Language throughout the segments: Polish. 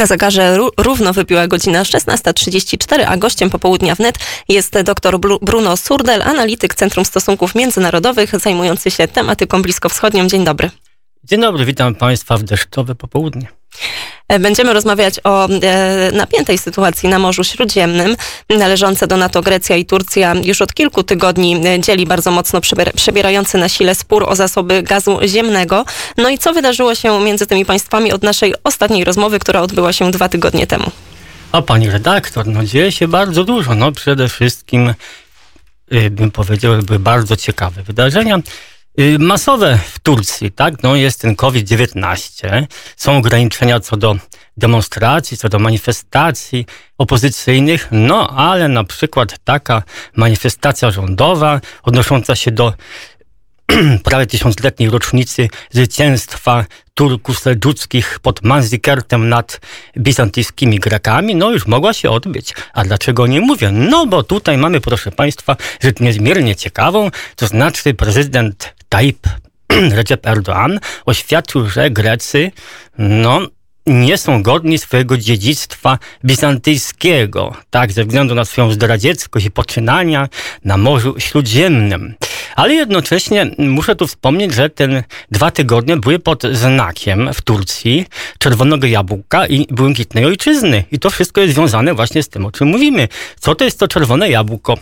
Na zegarze równo wybiła godzina 16.34, a gościem popołudnia wnet jest dr Bruno Surdel, analityk Centrum Stosunków Międzynarodowych zajmujący się tematyką bliskowschodnią. Dzień dobry. Dzień dobry, witam Państwa w deszczowe popołudnie. E, będziemy rozmawiać o e, napiętej sytuacji na Morzu Śródziemnym. Należące do NATO Grecja i Turcja już od kilku tygodni e, dzieli bardzo mocno przebierający na sile spór o zasoby gazu ziemnego. No i co wydarzyło się między tymi państwami od naszej ostatniej rozmowy, która odbyła się dwa tygodnie temu? A pani redaktor, no dzieje się bardzo dużo. No przede wszystkim bym powiedział, były bardzo ciekawe wydarzenia. Y, masowe w Turcji, tak? No jest ten COVID-19, są ograniczenia co do demonstracji, co do manifestacji opozycyjnych, no ale na przykład taka manifestacja rządowa odnosząca się do prawie tysiącletniej rocznicy zwycięstwa Turków seldżuckich pod Manzikertem nad bizantyjskimi Grekami, no już mogła się odbyć. A dlaczego nie mówię? No bo tutaj mamy, proszę Państwa, rzecz niezmiernie ciekawą, to znaczy prezydent Tayyip Recep Erdoğan oświadczył, że Grecy, no, nie są godni swojego dziedzictwa bizantyjskiego, tak, ze względu na swoją zdradzieckość i poczynania na Morzu Śródziemnym. Ale jednocześnie muszę tu wspomnieć, że te dwa tygodnie były pod znakiem w Turcji czerwonego jabłka i błękitnej ojczyzny. I to wszystko jest związane właśnie z tym, o czym mówimy. Co to jest to czerwone jabłko?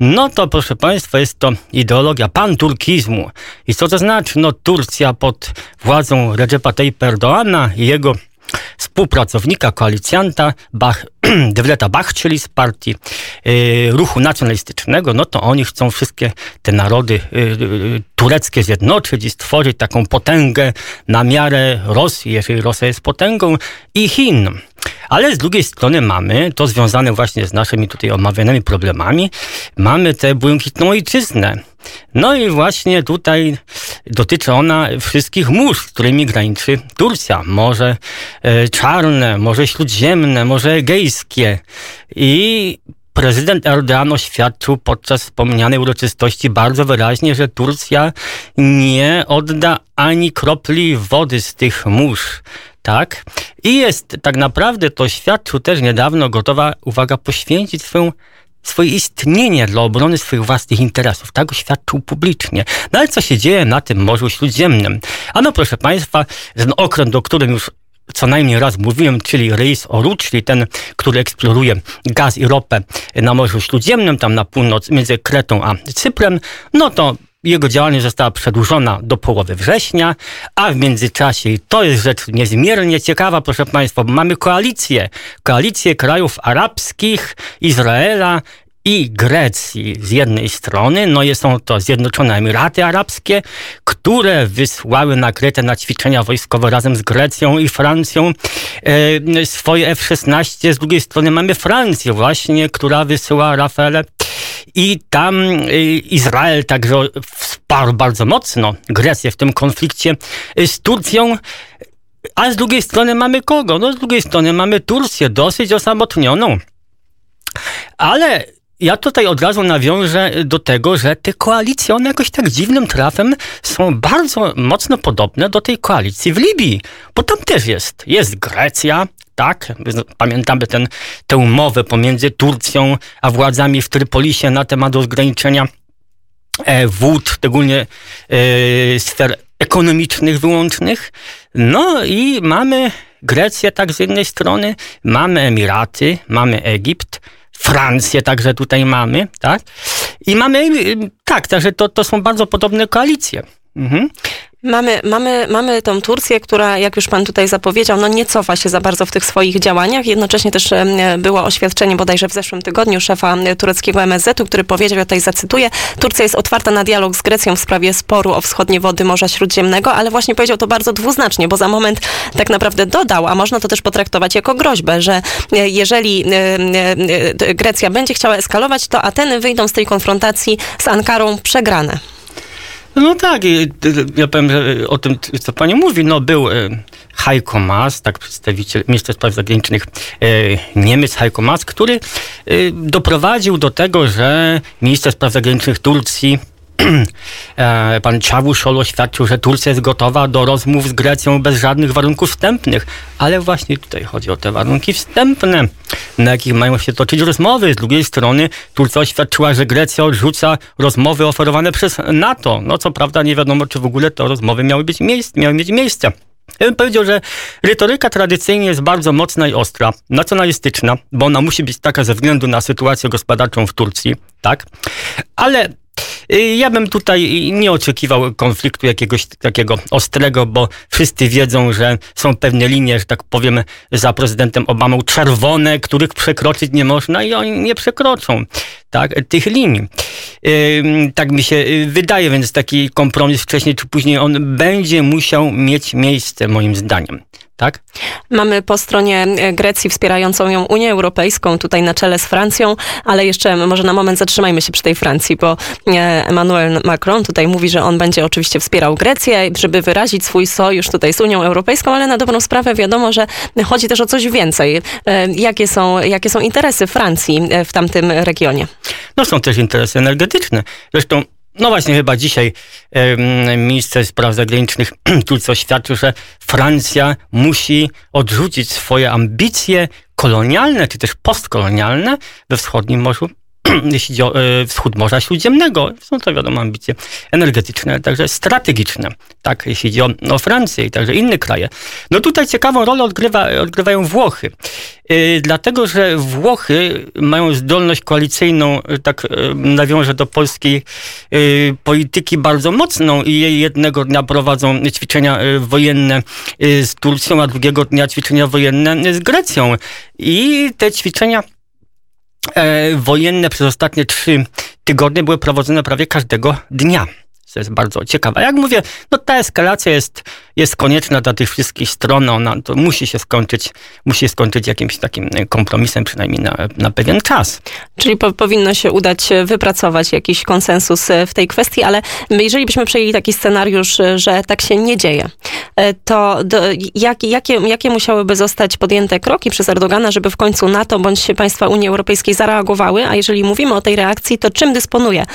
No to proszę Państwa, jest to ideologia panturkizmu. I co to znaczy? No Turcja pod władzą Recepa Tayyip Erdoana i jego współpracownika, koalicjanta Bach, Devleta Bachczyli z partii y, ruchu nacjonalistycznego, no to oni chcą wszystkie te narody y, y, tureckie zjednoczyć i stworzyć taką potęgę na miarę Rosji, jeżeli Rosja jest potęgą, i Chin. Ale z drugiej strony mamy, to związane właśnie z naszymi tutaj omawianymi problemami, mamy tę błękitną ojczyznę. No i właśnie tutaj dotyczy ona wszystkich mórz, z którymi graniczy Turcja. Morze e, Czarne, Morze Śródziemne, Morze Egejskie. I prezydent Erdogan oświadczył podczas wspomnianej uroczystości bardzo wyraźnie, że Turcja nie odda ani kropli wody z tych mórz. Tak? I jest tak naprawdę to świadczył też niedawno gotowa, uwaga, poświęcić swoją swoje istnienie dla obrony swoich własnych interesów. Tak oświadczył publicznie. No ale co się dzieje na tym Morzu Śródziemnym? Ano proszę Państwa, ten okręt, o którym już co najmniej raz mówiłem, czyli Reis Oruch, czyli ten, który eksploruje gaz i ropę na Morzu Śródziemnym, tam na północ, między Kretą a Cyprem, no to jego działalność została przedłużona do połowy września, a w międzyczasie, i to jest rzecz niezmiernie ciekawa, proszę Państwa, bo mamy koalicję, koalicję krajów arabskich, Izraela i Grecji z jednej strony, no i są to Zjednoczone Emiraty Arabskie, które wysłały na Kretę na ćwiczenia wojskowe razem z Grecją i Francją e, swoje F-16. Z drugiej strony mamy Francję właśnie, która wysyła Rafale i tam y, Izrael także wsparł bardzo mocno Grecję w tym konflikcie y, z Turcją. A z drugiej strony mamy kogo? No z drugiej strony mamy Turcję, dosyć osamotnioną. Ale ja tutaj od razu nawiążę do tego, że te koalicje, one jakoś tak dziwnym trafem są bardzo mocno podobne do tej koalicji w Libii, bo tam też jest. Jest Grecja, tak? Pamiętamy ten, tę umowę pomiędzy Turcją a władzami w Trypolisie na temat ograniczenia e, wód, szczególnie e, sfer ekonomicznych wyłącznych. No i mamy Grecję tak z jednej strony, mamy Emiraty, mamy Egipt, Francję także tutaj mamy, tak? I mamy, tak, także to, to są bardzo podobne koalicje. Mhm. Mamy, mamy, mamy tą Turcję, która, jak już pan tutaj zapowiedział, no nie cofa się za bardzo w tych swoich działaniach. Jednocześnie też było oświadczenie bodajże w zeszłym tygodniu szefa tureckiego MSZ-u, który powiedział, ja tutaj zacytuję, Turcja jest otwarta na dialog z Grecją w sprawie sporu o wschodnie wody Morza Śródziemnego, ale właśnie powiedział to bardzo dwuznacznie, bo za moment tak naprawdę dodał, a można to też potraktować jako groźbę, że e, jeżeli e, e, Grecja będzie chciała eskalować, to Ateny wyjdą z tej konfrontacji z Ankarą przegrane. No tak, ja powiem że o tym, co pani mówi. No był e, Heiko Maas, tak przedstawiciel ministra spraw zagranicznych Niemiec Heiko Maas, który doprowadził do tego, że minister spraw zagranicznych Turcji pan Czawuszol oświadczył, że Turcja jest gotowa do rozmów z Grecją bez żadnych warunków wstępnych. Ale właśnie tutaj chodzi o te warunki wstępne, na jakich mają się toczyć rozmowy. Z drugiej strony Turcja oświadczyła, że Grecja odrzuca rozmowy oferowane przez NATO. No co prawda nie wiadomo, czy w ogóle te rozmowy miały, być miejsc, miały mieć miejsce. Ja bym powiedział, że retoryka tradycyjnie jest bardzo mocna i ostra, nacjonalistyczna, bo ona musi być taka ze względu na sytuację gospodarczą w Turcji, tak? Ale ja bym tutaj nie oczekiwał konfliktu jakiegoś takiego ostrego, bo wszyscy wiedzą, że są pewne linie, że tak powiem, za prezydentem Obamą czerwone, których przekroczyć nie można i oni nie przekroczą tak, tych linii. Tak mi się y, wydaje, więc taki kompromis wcześniej czy później on będzie musiał mieć miejsce, moim zdaniem tak? Mamy po stronie e, Grecji wspierającą ją Unię Europejską, tutaj na czele z Francją, ale jeszcze może na moment zatrzymajmy się przy tej Francji, bo e, Emmanuel Macron tutaj mówi, że on będzie oczywiście wspierał Grecję, żeby wyrazić swój sojusz tutaj z Unią Europejską, ale na dobrą sprawę wiadomo, że chodzi też o coś więcej. E, jakie są, jakie są interesy Francji w tamtym regionie? No są też interesy energetyczne. Zresztą no właśnie, chyba dzisiaj e, minister spraw zagranicznych Turcji oświadczył, że Francja musi odrzucić swoje ambicje kolonialne, czy też postkolonialne we wschodnim Morzu jeśli chodzi o e, wschód Morza Śródziemnego. Są to wiadomo ambicje energetyczne, także strategiczne, tak, jeśli chodzi o, o Francję i także inne kraje. No tutaj ciekawą rolę odgrywa, odgrywają Włochy. Yy, dlatego, że Włochy mają zdolność koalicyjną, tak yy, nawiążę do polskiej yy, polityki bardzo mocną i jednego dnia prowadzą ćwiczenia wojenne z Turcją, a drugiego dnia ćwiczenia wojenne z Grecją. I te ćwiczenia e, wojenne przez ostatnie trzy tygodnie były prowadzone prawie każdego dnia. To jest bardzo ciekawe. Jak mówię, no ta eskalacja jest, jest konieczna dla tych wszystkich stron. Ona to musi się skończyć, musi skończyć jakimś takim kompromisem, przynajmniej na, na pewien czas. Czyli po, powinno się udać wypracować jakiś konsensus e, w tej kwestii, ale jeżeli byśmy przejęli taki scenariusz, e, że tak się nie dzieje, e, to do, jak, jakie, jakie musiałyby zostać podjęte kroki przez Erdogana, żeby w końcu NATO bądź państwa Unii Europejskiej zareagowały? A jeżeli mówimy o tej reakcji, to czym dysponuje?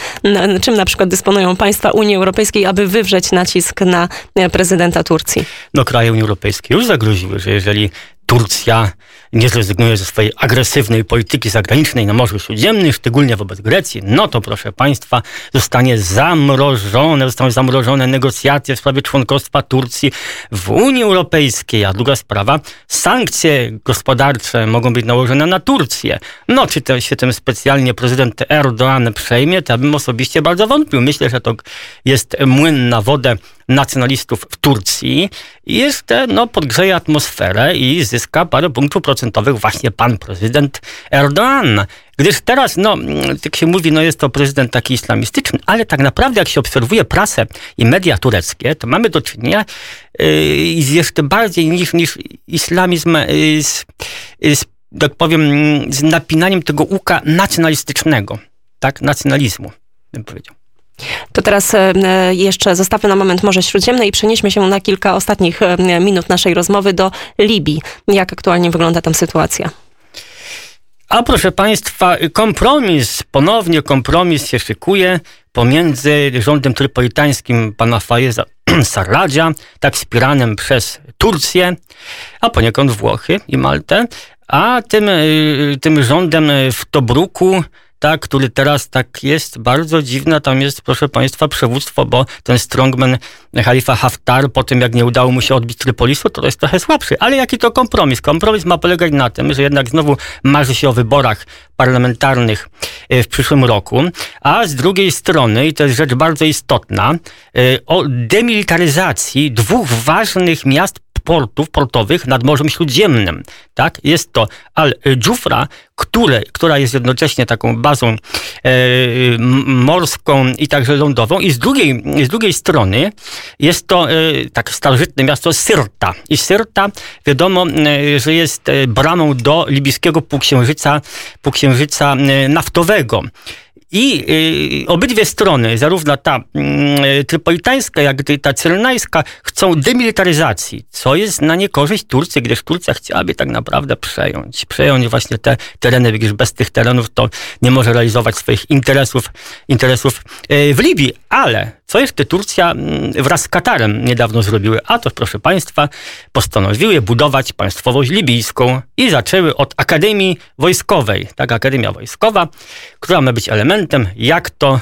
Czym na przykład dysponują państwa Unii Unii Europejskiej, aby wywrzeć nacisk na e, prezydenta Turcji? No kraje Unii Europejskiej już zagroziły, że jeżeli Turcja nie zrezygnuje ze swojej agresywnej polityki zagranicznej na Morzu Śródziemnym, szczególnie wobec Grecji, no to proszę Państwa, zostanie zamrożone, zostaną zamrożone negocjacje w sprawie członkostwa Turcji w Unii Europejskiej. A druga sprawa, sankcje gospodarcze mogą być nałożone na Turcję. No, czy to się tym specjalnie prezydent Erdogan przejmie, to ja bym osobiście bardzo wątpił. Myślę, że to jest młyn na wodę nacjonalistów w Turcji i jeszcze no, podgrzeje atmosferę i zyska parę punktów procentowych właśnie pan prezydent Erdogan. Gdyż teraz, no, jak się mówi, no jest to prezydent taki islamistyczny, ale tak naprawdę jak się obserwuje prasę i media tureckie, to mamy do czynienia yy, z jeszcze bardziej niż, niż islamizm, yy, z, z, tak powiem, z napinaniem tego uka nacjonalistycznego, tak, nacjonalizmu, bym powiedział. To teraz e, jeszcze zostawmy na moment Morze Śródziemne i przenieśmy się na kilka ostatnich e, minut naszej rozmowy do Libii. Jak aktualnie wygląda tam sytuacja? A proszę Państwa, kompromis, ponownie kompromis się szykuje pomiędzy rządem trypolitańskim pana Fajeza Sarradzia, tak wspieranym przez Turcję, a poniekąd Włochy i Maltę, a tym, e, tym rządem w Tobruku, tak, który teraz tak jest bardzo dziwna. Tam jest, proszę Państwa, przywództwo, bo ten strongman Khalifa Haftar, po tym jak nie udało mu się odbić Trypolisu, to jest trochę słabszy. Ale jaki to kompromis? Kompromis ma polegać na tym, że jednak znowu marzy się o wyborach parlamentarnych e, w przyszłym roku, a z drugiej strony, i to jest rzecz bardzo istotna, e, o demilitaryzacji dwóch ważnych miast portów portowych nad Morzem Śródziemnym. Tak? Jest to Al-Dżufra, która jest jednocześnie taką bazą e, morską i także lądową i z drugiej, z drugiej strony jest to e, tak starożytne miasto Syrta. I Syrta wiadomo, e, że jest e, bramą do libijskiego półksiężyca, półksiężyca e, naftowego. I y, obydwie strony, zarówno ta y, trypolitańska, jak i ta cyrenajska, chcą demilitaryzacji, co jest na niekorzyść Turcji, gdyż Turcja chciałaby tak naprawdę przejąć. Przejąć właśnie te tereny, gdyż bez tych terenów to nie może realizować swoich interesów, interesów y, w Libii. Ale co jeszcze Turcja mm, wraz z Katarem niedawno zrobiły? A to, proszę Państwa, postanowiły budować państwowość libijską i zaczęły od Akademii Wojskowej. Tak, Akademia Wojskowa, która ma być elementem, jak to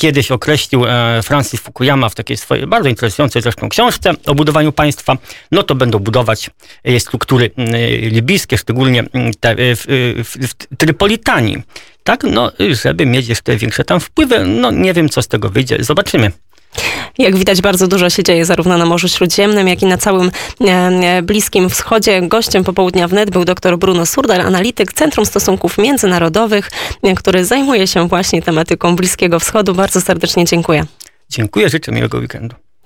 kiedyś określił e, Francis Fukuyama w takiej swojej bardzo interesującej zresztą książce o budowaniu państwa, no to będą budować e, struktury libijskie, szczególnie te w, w, w Trypolitanii. Tak, no, żeby mieć jeszcze większe tam wpływy. No, nie wiem, co z tego wyjdzie. Zobaczymy. Jak widać, bardzo dużo się dzieje zarówno na Morzu Śródziemnym, jak i na całym e, Bliskim Wschodzie. Gościem popołudnia wnet był dr Bruno Surdal, analityk Centrum Stosunków Międzynarodowych, e, który zajmuje się właśnie tematyką Bliskiego Wschodu. Bardzo serdecznie dziękuję. Dziękuję, życzę miłego weekendu.